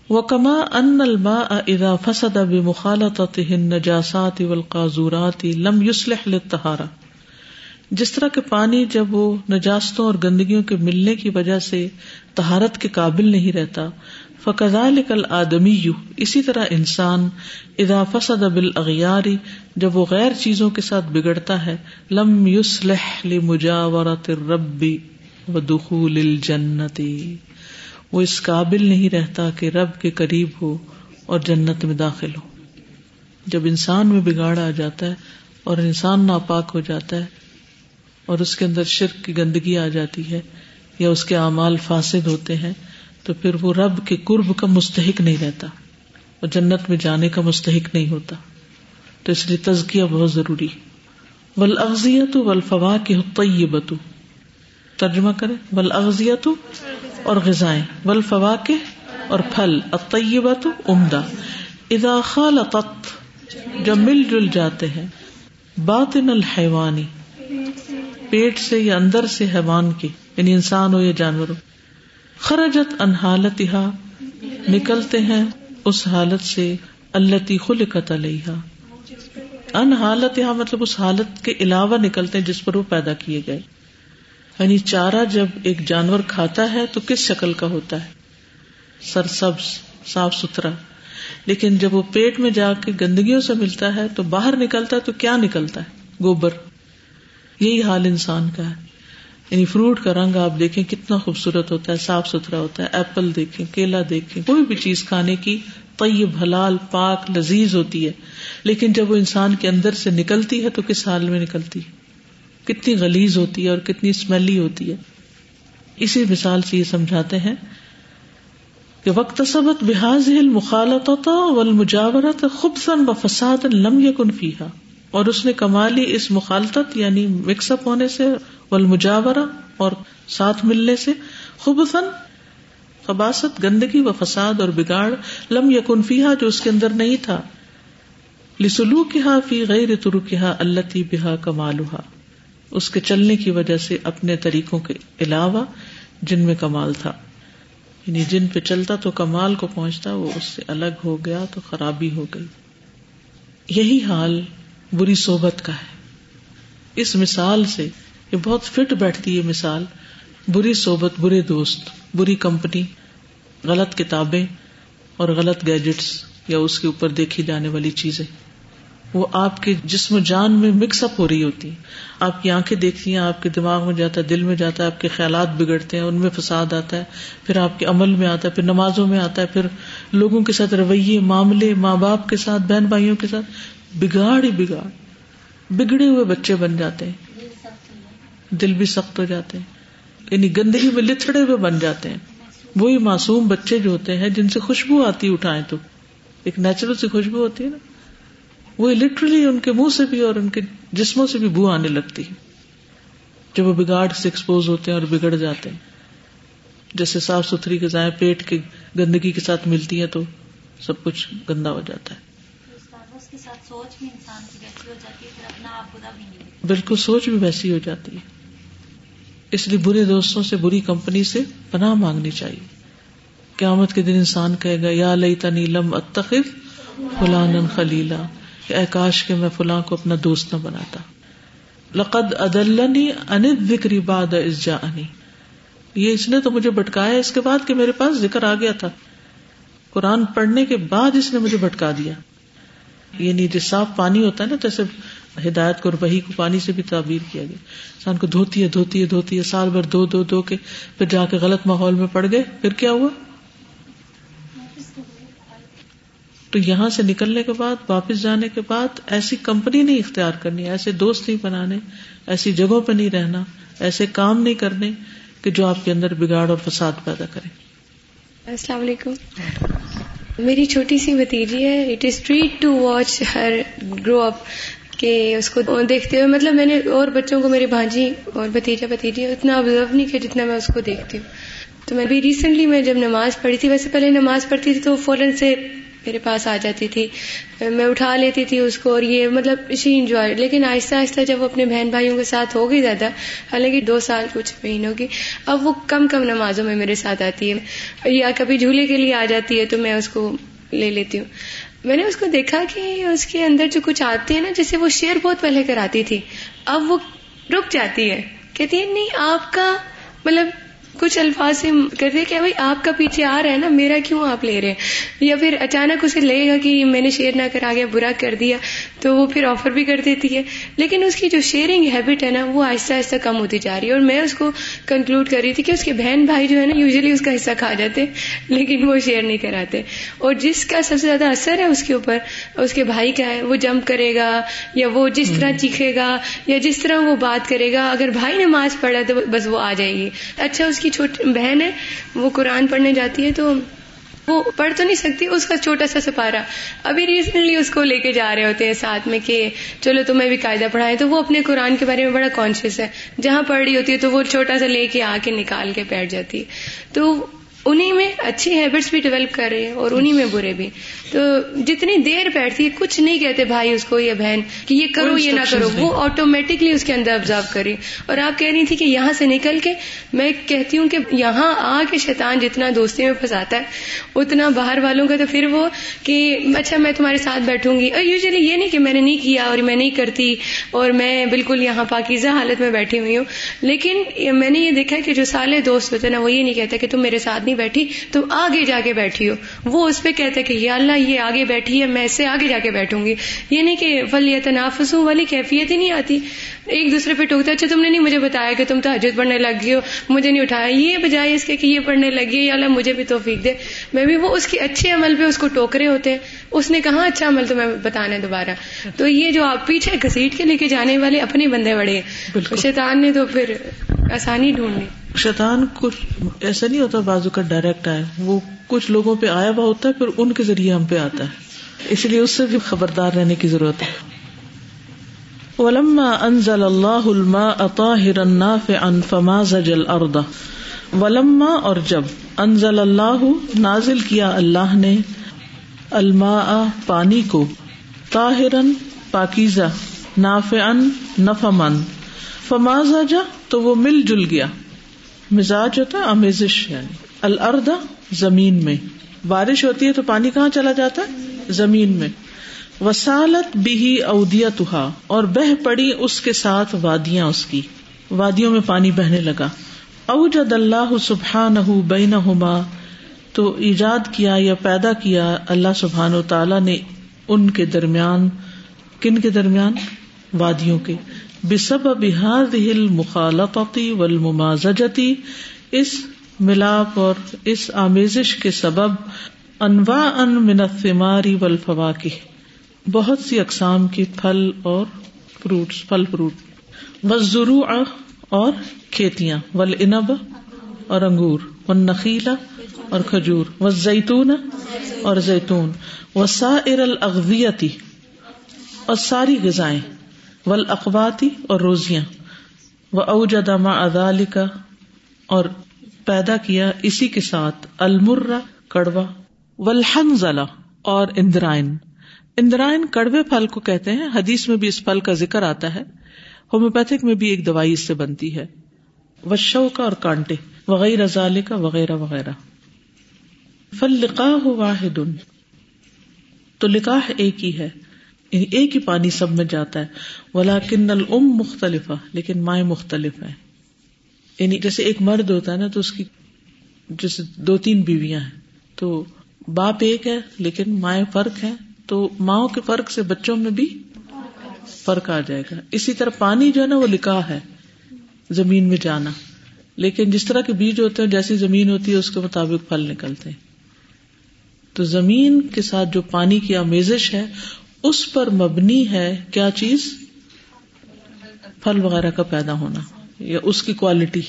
وہ کما ان الما ادا فسد اب مخالت نجاسات والقاذورات لم یوسلح للطہارہ جس طرح کے پانی جب وہ نجاستوں اور گندگیوں کے ملنے کی وجہ سے تہارت کے قابل نہیں رہتا فقضا لکل آدمی یو اسی طرح انسان ادا فسد ابل اغیاری جب وہ غیر چیزوں کے ساتھ بگڑتا ہے، لم یوسلح لمجاورت ربی و دخول الجنتی۔ وہ اس قابل نہیں رہتا کہ رب کے قریب ہو اور جنت میں داخل ہو۔ جب انسان میں بگاڑ آ جاتا ہے اور انسان ناپاک ہو جاتا ہے اور اس کے اندر شرک کی گندگی آ جاتی ہے یا اس کے اعمال فاسد ہوتے ہیں، تو پھر وہ رب کے قرب کا مستحق نہیں رہتا اور جنت میں جانے کا مستحق نہیں ہوتا۔ تو اس لیے تزکیہ بہت ضروری ولافزیت ولفوا کے طیبت ترجمہ کرے بل اغزیت اور غذائیں، بل فواق اور پھل اطیبت عمدہ۔ اذا خالطت، جب مل جل جاتے ہیں، باطن الحیوانی، پیٹ سے یا اندر سے حیوان کے یعنی انسان ہو یا جانور ہو، خرجت ان حالت نکلتے ہیں اس حالت سے اللہ خلقت علیہ ان حالت یہاں مطلب اس حالت کے علاوہ نکلتے ہیں جس پر وہ پیدا کیے گئے۔ یعنی چارہ جب ایک جانور کھاتا ہے تو کس شکل کا ہوتا ہے؟ سر سبز صاف ستھرا۔ لیکن جب وہ پیٹ میں جا کے گندگیوں سے ملتا ہے تو باہر نکلتا ہے تو کیا نکلتا ہے؟ گوبر۔ یہی حال انسان کا ہے۔ یعنی فروٹ کا رنگ آپ دیکھیں، کتنا خوبصورت ہوتا ہے، صاف ستھرا ہوتا ہے۔ ایپل دیکھیں، کیلا دیکھیں، کوئی بھی چیز کھانے کی طیب، حلال، پاک، لذیذ ہوتی ہے۔ لیکن جب وہ انسان کے اندر سے نکلتی ہے تو کس حال میں نکلتی ہے؟ کتنی گلیز ہوتی ہے اور کتنی اسمیلی ہوتی ہے۔ اسی مثال سے یہ سمجھاتے ہیں کہ وقت سبت بحاظ مخالت ہوتا مجاورت خوب سن و فساد لم یکن فیحا اور اس نے کمالی اس مخالطت یعنی مکس اپ ہونے سے ول مجاورہ اور ساتھ ملنے سے۔ خبثن خباست گندگی و فساد اور بگاڑ لم یکن فیہا، جو اس کے اندر نہیں تھا۔ لسلو کہا فی غیر ترو کہا اللہ بہا کمالوہا اس کے چلنے کی وجہ سے اپنے طریقوں کے علاوہ جن میں کمال تھا۔ یعنی جن پہ چلتا تو کمال کو پہنچتا، وہ اس سے الگ ہو گیا تو خرابی ہو گئی۔ یہی حال بری صحبت کا ہے۔ اس مثال سے یہ بہت فٹ بیٹھتی ہے مثال۔ بری صحبت، برے دوست، بری کمپنی، غلط کتابیں اور غلط گیجٹس یا اس کے اوپر دیکھی جانے والی چیزیں۔ وہ آپ کے جسم و جان میں مکس اپ ہو رہی ہوتی۔ آپ کی آنکھیں دیکھتی ہیں، آپ کے دماغ میں جاتا ہے، دل میں جاتا ہے، آپ کے خیالات بگڑتے ہیں، ان میں فساد آتا ہے، پھر آپ کے عمل میں آتا ہے، پھر نمازوں میں آتا ہے، پھر لوگوں کے ساتھ رویے، معاملے ماں باپ کے ساتھ بہن بھائیوں کے ساتھ، بگاڑ ہی بگاڑ۔ بگڑے ہوئے بچے بن جاتے ہیں۔ دل بھی سخت ہو جاتے ہیں۔ یعنی گندگی میں لتڑے ہوئے بن جاتے ہیں۔ وہی معصوم بچے جو ہوتے ہیں، جن سے خوشبو آتی اٹھائے تو۔ ایک نیچرل سی خوشبو ہوتی ہے نا۔ وہ لٹرلی ان کے منہ سے بھی اور ان کے جسموں سے بھی بو آنے لگتی ہے۔ جب وہ بگاڑ سے ایکسپوز ہوتے ہیں اور بگڑ جاتے ہیں۔ جیسے صاف ستھری غذائیں پیٹ کی گندگی کے ساتھ ملتی ہیں تو سب کچھ گندا ہو جاتا ہے۔ بالکل سوچ بھی ویسی ہو جاتی ہے۔ اس لیے برے دوستوں سے بری کمپنی سے پناہ مانگنی چاہیے۔ قیامت کے دن انسان کہے گا یا لئی تنی لم اتخذ فلان خلیلا۔ اے کاش کے میں فلاں کو اپنا دوست نہ بناتا۔ لقد ادلنی انت ذکری باد از جا یہ اس نے تو مجھے بٹکایا اس کے بعد کہ میرے پاس ذکر آ گیا تھا۔ قرآن پڑھنے کے بعد اس نے مجھے بٹکا دیا۔ یعنی جو صاف پانی ہوتا ہے نا، جیسے ہدایت کو وہی کو پانی سے بھی تعبیر کیا گیا۔ انسان کو دھوتی ہے دھوتی ہے دھوتی ہے، سال بھر دو دو دو کے پھر جا کے غلط ماحول میں پڑ گئے۔ پھر کیا ہوا؟ تو یہاں سے نکلنے کے بعد، واپس جانے کے بعد ایسی کمپنی نہیں اختیار کرنی، ایسے دوست نہیں بنانے، ایسی جگہوں پہ نہیں رہنا، ایسے کام نہیں کرنے کہ جو آپ کے اندر بگاڑ اور فساد پیدا کرے۔ السلام علیکم۔ میری چھوٹی سی بتیجی ہے it is treat to watch her grow up کہ اس کو دیکھتے ہوئے مطلب میں نے اور بچوں کو، میری بھانجی اور بتیجا بتیجی اتنا آبزرو نہیں کیا جتنا میں اس کو دیکھتی ہوں۔ تو میں بھی ریسنٹلی میں جب نماز پڑھی تھی، ویسے پہلے نماز پڑھتی تھی تو فوراً سے میرے پاس آ جاتی تھی۔ میں اٹھا لیتی تھی اس کو اور یہ مطلب شی انجوائے لیکن آہستہ آہستہ جب وہ اپنے بہن بھائیوں کے ساتھ ہو گئی زیادہ، حالانکہ دو سال کچھ مہینوں کی اب وہ کم کم نمازوں میں میرے ساتھ آتی ہے۔ یا کبھی جھولے کے لیے آ جاتی ہے تو میں اس کو لے لیتی ہوں۔ میں نے اس کو دیکھا کہ اس کے اندر جو کچھ آتے ہیں نا، جیسے وہ شیر بہت پہلے کراتی تھی، اب وہ رک جاتی ہے۔ کہتی ہے نہیں، آپ کا مطلب کچھ الفاظ سے کرتے کہ بھائی آپ کا پیچھے آ رہا ہے نا، میرا کیوں آپ لے رہے ہیں؟ یا پھر اچانک اسے لگے گا کہ میں نے شیئر نہ کرا گیا برا کر دیا۔ تو وہ پھر آفر بھی کر دیتی ہے۔ لیکن اس کی جو شیئرنگ ہیبٹ ہے نا وہ آہستہ آہستہ کم ہوتی جا رہی ہے۔ اور میں اس کو کنکلوڈ کر رہی تھی کہ اس کے بہن بھائی جو ہے نا یوزلی اس کا حصہ کھا جاتے لیکن وہ شیئر نہیں کراتے۔ اور جس کا سب سے زیادہ اثر ہے اس کے اوپر اس کے بھائی کا ہے وہ جمپ کرے گا یا وہ جس طرح چیخے گا یا جس طرح وہ بات کرے گا۔ اگر بھائی نماز پڑھا تو بس وہ آ جائے گی۔ اچھا اس کی چھوٹی بہن ہے وہ قرآن پڑھنے جاتی ہے تو وہ پڑھ تو نہیں سکتی، اس کا چھوٹا سا سپارا ابھی ریسنٹلی اس کو لے کے جا رہے ہوتے ہیں ساتھ میں کہ چلو تمہیں بھی قاعدہ پڑھائے تو وہ اپنے قرآن کے بارے میں بڑا کانشیس ہے۔ جہاں پڑھ رہی ہوتی ہے تو وہ چھوٹا سا لے کے آ کے نکال کے بیٹھ جاتی۔ ہے تو انہیں میں اچھی ہیبٹس بھی ڈیولپ کر رہے ہیں اور انہیں میں برے بھی۔ تو جتنی دیر بیٹھتی ہے کچھ نہیں کہتے بھائی اس کو یا بہن کہ یہ کرو یہ نہ کرو وہ آٹومیٹکلی اس کے اندر آبزرو کری اور آپ کہہ رہی تھی کہ یہاں سے نکل کے میں کہتی ہوں کہ یہاں آ کے شیطان جتنا دوستی میں پھنساتا ہے اتنا باہر والوں کا تو پھر وہ کہ اچھا میں تمہارے ساتھ بیٹھوں گی۔ اور یوزلی یہ نہیں کہ میں نے نہیں کیا اور میں نہیں کرتی اور میں بالکل یہاں پاکیزہ حالت میں بیٹھی ہوئی ہوں لیکن میں نے یہ دیکھا کہ جو سالے دوست ہوتے ہیں نا وہ یہ نہیں کہتے کہ تم میرے ساتھ نہیں بیٹھی تم آگے جا کے بیٹھی ہو۔ وہ اس پہ کہتے کہ یا اللہ یہ آگے بیٹھی ہے میں اس سے آگے جا کے بیٹھوں گی۔ یہ نہیں کہ فلی تنافس ہوں والی کیفیت ہی نہیں آتی۔ ایک دوسرے پہ ٹوکتا اچھا تم نے نہیں مجھے بتایا کہ تم تو حجت پڑھنے لگ گئی ہو مجھے نہیں اٹھایا۔ یہ بجائے اس کے کہ یہ پڑھنے لگی یا اللہ مجھے بھی توفیق دے۔ میں بھی وہ اس کے اچھے عمل پہ اس کو ٹوکرے ہوتے ہیں۔ اس نے کہاں اچھا عمل تمہیں بتانا ہے دوبارہ۔ تو یہ جو آپ پیچھے گھسیٹ کے لے کے جانے والے اپنے بندے بڑے شیطان نے تو پھر آسانی ڈھونڈنی۔ شیطان کچھ ایسا نہیں ہوتا بازو کا ڈائریکٹ آئے۔ وہ کچھ لوگوں پہ آیا ہوا ہوتا ہے، پھر ان کے ذریعے ہم پہ آتا ہے۔ اس لیے اس سے بھی خبردار رہنے کی ضرورت ہے۔ ولما انزل اللہ الماء طاهرا نافعا فما زج الارض ولما اور جب انزل اللہ نازل کیا اللہ نے، الماء پانی کو، طاہرا، پاکیزہ، نافعا نفمن فما زجا تو وہ مل جل گیا۔ مزاج ہوتا ہے، امیزش یعنی۔ الارض زمین میں۔ بارش ہوتی ہے تو پانی کہاں چلا جاتا ہے؟ زمین میں۔ وسالت بھی اودیا تہا اور بہ پڑی اس کے ساتھ وادیاں اس کی۔ وادیوں میں پانی بہنے لگا۔ اوجد اللہ سبحان بین تو ایجاد کیا یا پیدا کیا اللہ سبحان و تعالی نے ان کے درمیان، کن کے درمیان؟ وادیوں کے۔ بسب بحاد ہل مخالفتی ولمازتی اس ملاپ اور اس آمیزش کے سبب انواع ان منفماری ولفوا کی بہت سی اقسام کی پھل اور فروٹس پھل فروٹ و اور کھیتیاں ول اور انگور و نخیلا اور کھجور و زیتون اور زیتون و سا الاغذیتی اور ساری غذائیں۔ ول اقواتی اور روزیاں۔ وہ اوجدما ادال کا اور پیدا کیا اسی کے ساتھ۔ المرا کڑوا۔ ولحن ضلع اور اندرائن۔ اندرائن کڑوے پھل کو کہتے ہیں۔ حدیث میں بھی اس پھل کا ذکر آتا ہے۔ ہومیوپیتھک میں بھی ایک دوائی اس سے بنتی ہے۔ وشو کا اور کانٹے۔ وغیرہ ضالے کا وغیرہ وغیرہ فل لکھا واحد۔ تو لکھا ایک ہی ہے۔ یعنی ایک ہی پانی سب میں جاتا ہے۔ ولا کن الم مختلف لیکن مائیں مختلف ہیں۔ یعنی جیسے ایک مرد ہوتا ہے نا، تو اس کی جیسے دو تین بیویاں ہیں۔ تو باپ ایک ہے، لیکن مائیں فرق ہے تو ماؤں کے فرق سے بچوں میں بھی فرق آ جائے گا۔ اسی طرح پانی جو ہے نا، وہ لکھا ہے۔ زمین میں جانا۔ لیکن جس طرح کے بیج ہوتے ہیں، جیسی زمین ہوتی ہے، اس کے مطابق پھل نکلتے ہیں۔ تو زمین کے ساتھ جو پانی کی آمیزش ہے اس پر مبنی ہے کیا چیز؟ پھل وغیرہ کا پیدا ہونا یا اس کی کوالٹی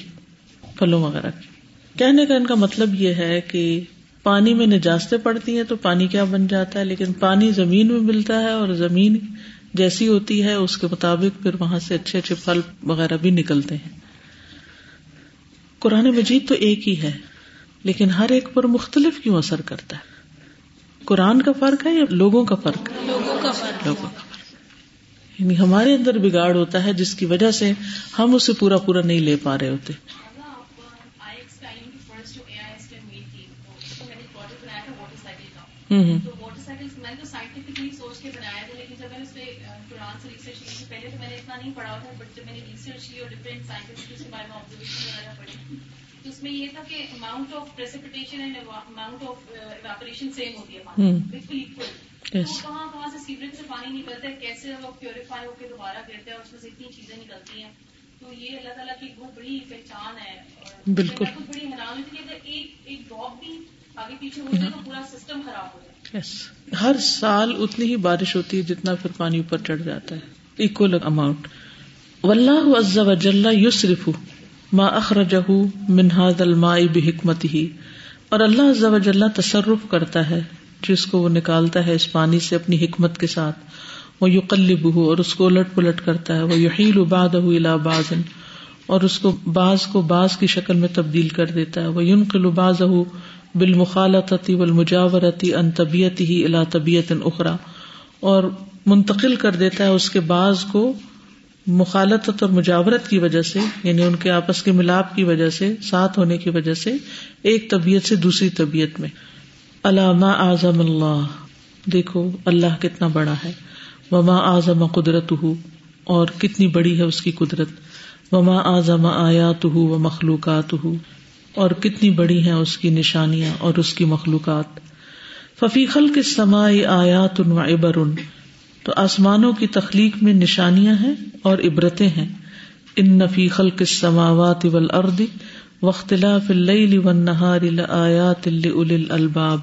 پھلوں وغیرہ کی۔ کہنے کا ان کا مطلب یہ ہے کہ پانی میں نجاستیں پڑتی ہیں تو پانی کیا بن جاتا ہے، لیکن پانی زمین میں ملتا ہے اور زمین جیسی ہوتی ہے، اس کے مطابق پھر وہاں سے اچھے اچھے پھل وغیرہ بھی نکلتے ہیں۔ قرآن مجید تو ایک ہی ہے، لیکن ہر ایک پر مختلف کیوں اثر کرتا ہے؟ قرآن کا فرق ہے یا لوگوں کا فرق ہے؟ لوگوں کا فرق لوگوں کا یعنی ہمارے اندر بگاڑ ہوتا ہے جس کی وجہ سے ہم اسے پورا پورا نہیں لے پا رہے ہوتے۔ اس میں یہ تھا کہ amount of and amount of same ہوتی ہے بالکل اکول کہاں کہاں سے سیوریج سے پانی نکلتا ہے؟ کیسے وہ پیوریفائی ہو کے دوبارہ گرتا ہے اس میں سے اتنی چیزیں نکلتی ہیں؟ تو یہ اللہ تعالیٰ کی بہت بڑی پہچان ہے بالکل۔ بڑی حیران ہوتی کہ ایک ڈراپ بھی آگے پیچھے ہو جائے تو پورا سسٹم خراب ہو جائے ہر سال اتنی ہی بارش ہوتی ہے جتنا پھر پانی اوپر چڑھ جاتا ہے۔ اکول اماؤنٹ واللہ عز یسرف ما اخرجہ من هذا الماء بحکمت ہی اور اللہ عز وجل تصرف کرتا ہے، جس کو وہ نکالتا ہے اس پانی سے اپنی حکمت کے ساتھ۔ وہ یو اور اس کو الٹ پلٹ کرتا ہے۔ وہ یحیل اباد الا بازن اور اس کو باز کو باز کی شکل میں تبدیل کر دیتا ہے۔ وہ یون قلباز بالمخالطتی والمجاورتی ان طبیعت ہی الا طبیعت اخرا اور منتقل کر دیتا ہے اس کے بعض کو مخالطت اور مجاورت کی وجہ سے یعنی ان کے آپس کے ملاپ کی وجہ سے، ساتھ ہونے کی وجہ سے، ایک طبیعت سے دوسری طبیعت میں۔ علامہ اعظم اللہ۔ دیکھو، اللہ کتنا بڑا ہے۔ وما اعظم قدرت ہو اور کتنی بڑی ہے اس کی قدرت۔ وما اعظم آیات ہو و مخلوقات ہو اور کتنی بڑی ہے اس کی نشانیاں اور اس کی مخلوقات۔ ففیقل کے سماعی آیات ان و ابر ان تو آسمانوں کی تخلیق میں نشانیاں ہیں اور عبرتیں ہیں۔ ان نفیقل کے سماوات ول اردی وختلاف النہار آیات الباب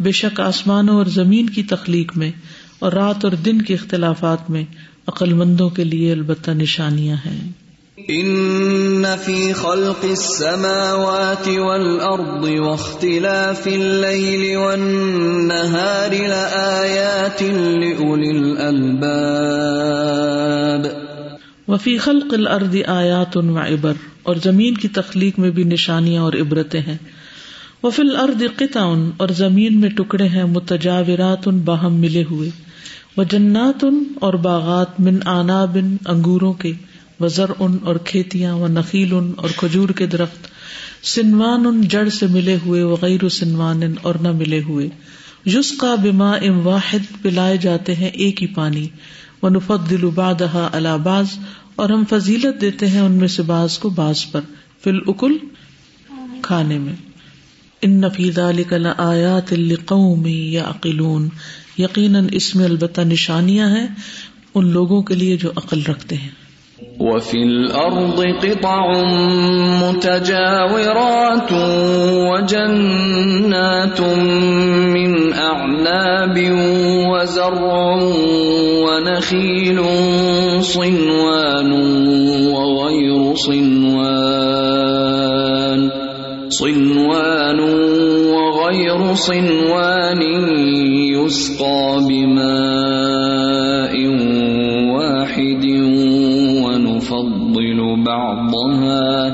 بے شک آسمانوں اور زمین کی تخلیق میں اور رات اور دن کے اختلافات میں عقل مندوں کے لیے البتہ نشانیاں ہیں۔ ان فی خلق السماوات والارض واختلاف الليل والنهار لآیات لأولی الالباب وفی خلق الارض آیات و عبر، اور زمین کی تخلیق میں بھی نشانیاں اور عبرتیں ہیں. وفی الارض قطع اور زمین میں ٹکڑے ہیں، متجاورات باہم ملے ہوئے. و جنات اور باغات من آنا بن انگوروں کے. وزر ان اور کھیتیاں و نخیل ان اور کھجور کے درخت، سنوان ان جڑ سے ملے ہوئے وغیر سنوان اور نہ ملے ہوئے۔ یس کا بما ام واحد، پلائے جاتے ہیں ایک ہی پانی۔ و نفت دل ابادہ الاباز اور ہم فضیلت دیتے ہیں ان میں سے باز کو باز پر۔ فل اکل کھانے میں۔ ان نفیز آیات قومی یا عقلون یقیناً اس میں البتہ نشانیاں ہیں ان لوگوں کے لیے جو عقل رکھتے ہیں۔ وفي الأرض قطع متجاورات وجنات من أعناب وزرع ونخيل صنوان وغير صنوان صنوان وغير صنوان يسقى بماء بعضها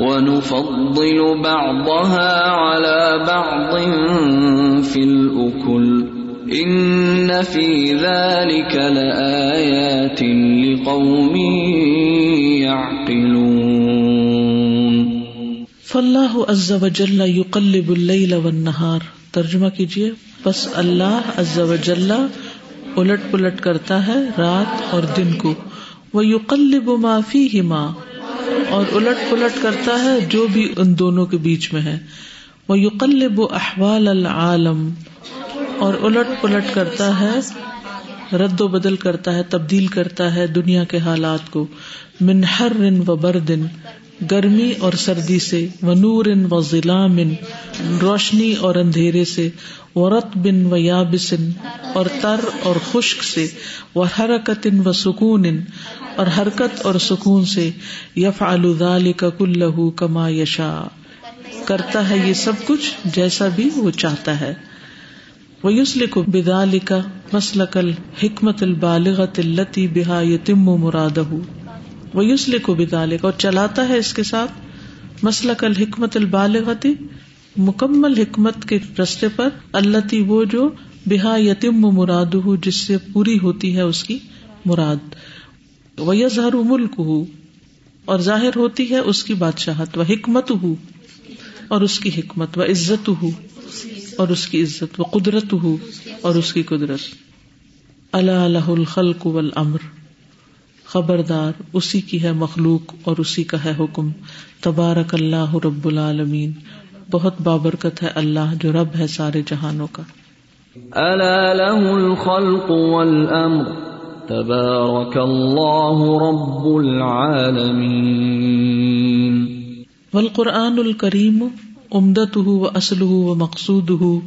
ونفضل بعضها على بعض في الأكل. إن في ذلك لآيات لقوم يعقلون. فاللہ عز وجل یقلب اللیل والنہار. ترجمہ کیجیے بس اللہ عز وجل الٹ پلٹ کرتا ہے رات اور دن کو. وہ یقلب ما فیہما. اور الٹ پلٹ کرتا ہے جو بھی ان دونوں کے بیچ میں ہے۔ وہ یقلب احوال العالم۔ اور الٹ پلٹ کرتا ہے، رد و بدل کرتا ہے، تبدیل کرتا ہے دنیا کے حالات کو۔ من حر و بردن گرمی اور سردی سے۔ و نور و ضلع روشنی اور اندھیرے سے۔ و رت بن و یابسن اور تر اور خشک سے و حرکت و سکون اور حرکت اور سکون سے یف آلودال کا کلو کما یشا کرتا ہے یہ سب کچھ جیسا بھی وہ چاہتا ہے۔ وہ یوسل کو بدال کا مسلک الحکمت البالغت التی بحا یتم مراد وہ یوسل کو بدال اور چلاتا ہے اس کے ساتھ مسلک الحکمت البالغتی مکمل حکمت کے رستے پر اللہ تی وہ جو بحا یتم مراد ہو جس سے پوری ہوتی ہے اس کی مراد۔ وہ یظہر ملک ہو اور ظاہر ہوتی ہے اس کی بادشاہت۔ وہ حکمت ہو اور اس کی حکمت۔ و عزت ہو اور اس کی عزت۔ و قدرت ہو اور اس کی قدرت۔ اللہ الہ الخلق والامر خبردار، اسی کی ہے مخلوق اور اسی کا ہے حکم۔ تبارک اللہ رب العالمین۔ بہت بابرکت ہے اللہ جو رب ہے سارے جہانوں کا۔ الا له الخلق والامر تبارك الله رب العالمين۔ والقرآن الكريم امدته وأصله ومقصوده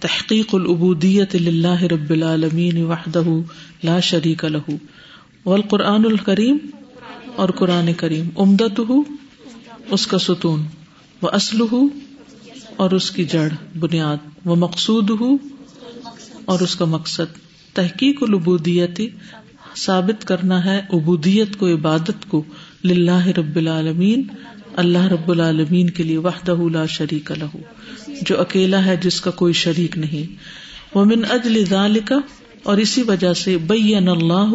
تحقيق العبودية لله رب العالمين وحده لا شريك له۔ والقرآن الكريم اور قرآن کریم۔ امدته اس کا ستون۔ و اسلح اور اس کی جڑ، بنیاد۔ وہ مقصود ہو اور اس کا مقصد۔ تحقیق العبودیت ثابت کرنا ہے عبودیت کو، عبادت کو۔ للہ رب العالمین، اللہ رب العالمین کے لیے وحدہ لا شریک لہو۔ جو اکیلا ہے، جس کا کوئی شریک نہیں۔ وہ من اجل ذالک اور اسی وجہ سے بین اللہ،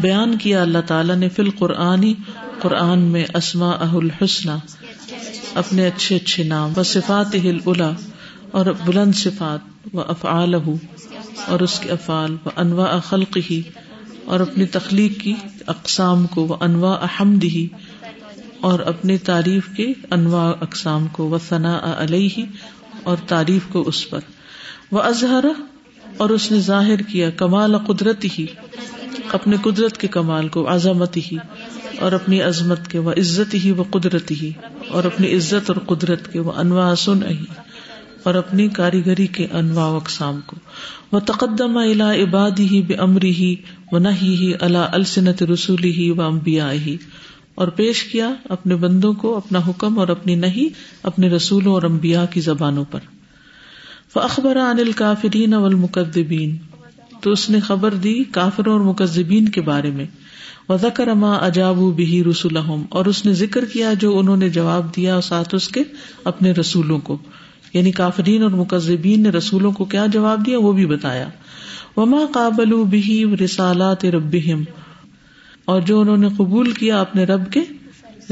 بیان کیا اللہ تعالیٰ نے فی القرآن۔ قرآن میں اسما الحسن اپنے اچھے اچھے نام، و صفات ہل الا اور بلند صفات، و افعال اور اس کے افعال، و انواع خلق ہی اور اپنی تخلیق کی اقسام کو وہ انواع احمد ہی اور اپنی تعریف کے انواع اقسام کو وہ ثنا علیہ، اور تعریف کو اس پر۔ وہ اظہر اور اس نے ظاہر کیا، کمال قدرت ہی اپنے قدرت کے کمال کو عظمت ہی اور اپنی عظمت کے وہ عزت ہی وہ قدرت ہی اور اپنی عزت اور قدرت کے وہ انواع سن اور اپنی کاریگری کے انواع اقسام کو۔ وہ تقدم الا عبادی ہی بے امری ہی و نہ ہی اللہ السنت رسولی ہی و امبیا ہی اور پیش کیا اپنے بندوں کو اپنا حکم اور اپنی نہیں اپنے رسولوں اور امبیا کی زبانوں پر۔ وہ اخبر عن الکافرین والمکذبین۔ تو اس نے خبر دی کافروں اور مکذبین کے بارے میں۔ وزکر اما اجاب بہی رسول اور اس نے ذکر کیا جو انہوں نے جواب دیا ساتھ اس کے اپنے رسولوں کو۔ یعنی کافرین اور مکذبین نے رسولوں کو کیا جواب دیا؟ وہ بھی بتایا۔ وما قابل بہی رسالات رب اور جو انہوں نے قبول کیا اپنے رب کے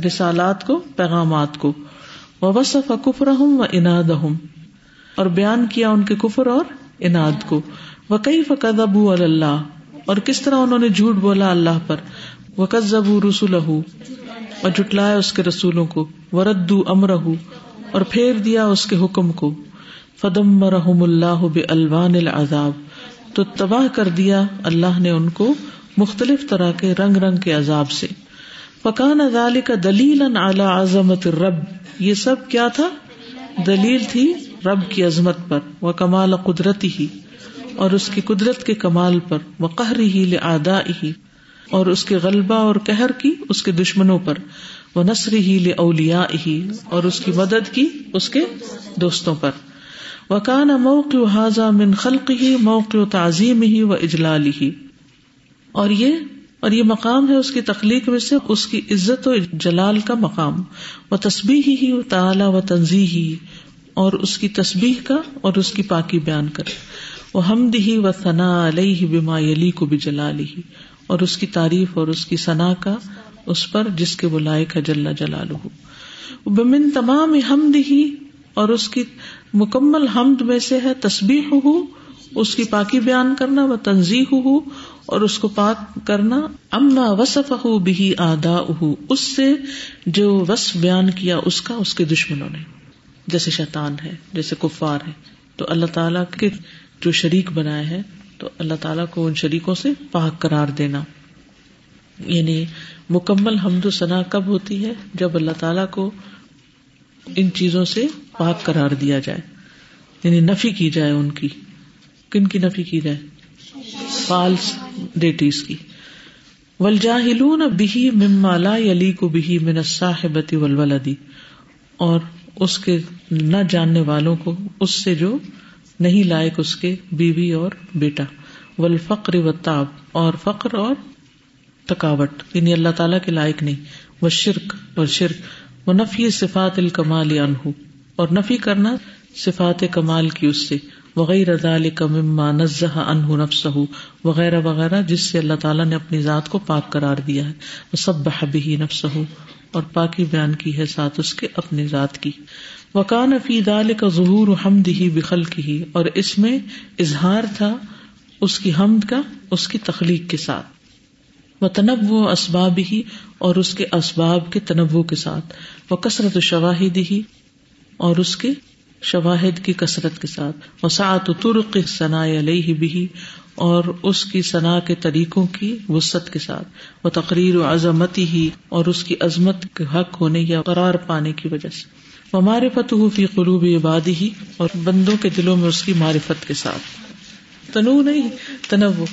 رسالات کو، پیغامات کو۔ وصف کفر ہوں و اناد ہوں اور بیان کیا ان کے کفر اور اناد کو۔ وہ کئی فقد ابو اللہ اور کس طرح انہوں نے جھوٹ بولا اللہ پر۔ وہ رسول اور جٹلایا اس کے رسولوں کو ورد امر اور پھیر دیا اس کے حکم کو۔ فدم رحم اللہ بلوان العذاب۔ تو تباہ کر دیا اللہ نے ان کو مختلف طرح کے رنگ رنگ کے عذاب سے۔ پکان ازال کا دلیل اعلی عظمت رب یہ سب کیا تھا؟ دلیل تھی رب کی عظمت پر وہ کمال قدرتی ہی اور اس کی قدرت کے کمال پر وہ قہر ہی لدا ہی اور اس کے غلبہ اور قہر کی اس کے دشمنوں پر۔ وہ نثر ہی لولیا ہی اور اس کی مدد کی اس کے دوستوں پر۔ وکان موقع حاضہ من خلق ہی موقع تعظیم ہی و اجلال ہی اور یہ اور یہ مقام ہے اس کی تخلیق میں سے، اس کی عزت و جلال کا مقام۔ وہ تصبیح ہی تعلی و تنظیح ہی اور اس کی تصبیح کا اور اس کی پاکی بیان کر وہ حمد ہی و ثنا علیہ بما علی کو بھی جلا لی اور اس کی تعریف اور اس کی ثنا کا اس پر جس کے وہ لائق ہے جلا جلال بمن تمام حمد ہی اور اس کی مکمل حمد میں سے ہے تصبیح ہو اس کی پاکی بیان کرنا وہ تنظیح ہو اور اس کو پاک کرنا اما وصف ہو بھی آدا اس سے جو وصف بیان کیا اس کا، اس کے دشمنوں نے۔ جیسے شیطان ہے، جیسے کفار ہے، تو اللہ تعالی کے جو شریک بنائے ہیں تو اللہ تعالیٰ کو ان شریکوں سے پاک قرار دینا۔ یعنی مکمل حمد و ثنا کب ہوتی ہے؟ جب اللہ تعالیٰ کو ان چیزوں سے پاک قرار دیا جائے۔ یعنی نفی کی جائے ان کی۔ کن کی نفی کی جائے؟ فالس ڈیٹیز کی۔ ولجاہلون بہی ممالا علی کو بہی من صاحبتی ولولدی اور اس کے نہ جاننے والوں کو اس سے جو نہیں لائق اس کے بیوی اور بیٹا۔ ول فقر و تاب اور فقر اور تھکاوٹ۔ یعنی اللہ تعالیٰ کے لائق نہیں۔ وہ شرک اور شرک۔ وہ نفی صفات الکمال انہ اور نفی کرنا صفات کمال کی اس سے۔ وغیرہ مما نزہ انہ نفس وغیرہ وغیرہ، جس سے اللہ تعالیٰ نے اپنی ذات کو پاک قرار دیا ہے۔ وہ سب بحبی نفس اور پاکی بیان کی ہے ساتھ اس کے اپنی ذات کی۔ وکان فی دال کا ظہور حمد ہی بخل کی ہی اور اس میں اظہار تھا اس کی حمد کا، اس کی تخلیق کے ساتھ۔ وہ تنب و اسباب ہی اور اس کے اسباب کے تنوع کے ساتھ۔ وہ کثرت شواہد ہی اور اس کے شواہد کی کثرت کے ساتھ۔ وسعت ترق ثنا علیہ بھی اور اس کی ثنا کے طریقوں کی وسط کے ساتھ۔ وہ تقریر و عظمتی ہی اور اس کی عظمت کے حق ہونے یا قرار پانے کی وجہ سے۔ وہ معرفت فی قلوب عبادی ہی اور بندوں کے دلوں میں اس کی معرفت کے ساتھ۔ تنوع نہیں، تنوع۔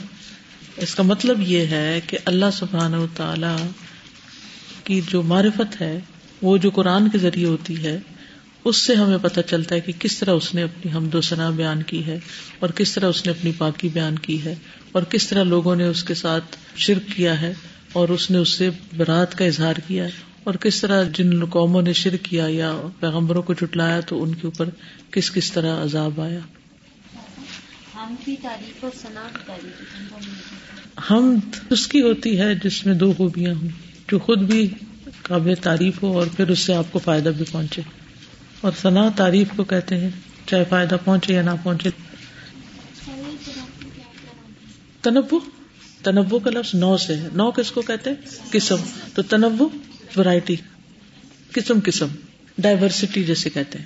اس کا مطلب یہ ہے کہ اللہ سبحان و تعالی کی جو معرفت ہے، وہ جو قرآن کے ذریعے ہوتی ہے، اس سے ہمیں پتہ چلتا ہے کہ کس طرح اس نے اپنی حمد و ثنا بیان کی ہے اور کس طرح اس نے اپنی پاکی بیان کی ہے اور کس طرح لوگوں نے اس کے ساتھ شرک کیا ہے اور اس نے اس سے برات کا اظہار کیا ہے۔ اور کس طرح جن قوموں نے شرک کیا یا پیغمبروں کو چٹلایا تو ان کے اوپر کس کس طرح عذاب آیا؟ ہم اس کی ہوتی ہے جس میں دو خوبیاں ہوں جو خود بھی قابل تعریف ہو اور پھر اس سے آپ کو فائدہ بھی پہنچے۔ اور ثنا تعریف کو کہتے ہیں چاہے فائدہ پہنچے یا نہ پہنچے۔ تنبو تنوع کا لفظ نو سے ہے۔ نو کس کو کہتے ہیں؟ قسم۔ تو تنوع ورائٹی قسم قسم ڈائیورسٹی جیسے کہتے ہیں.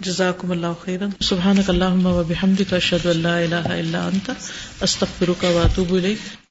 جزاکم اللہ خیرن. سبحان اللہ و بحمد کا شد اللہ الہ الا انت، استغفرک و اتوب الیک.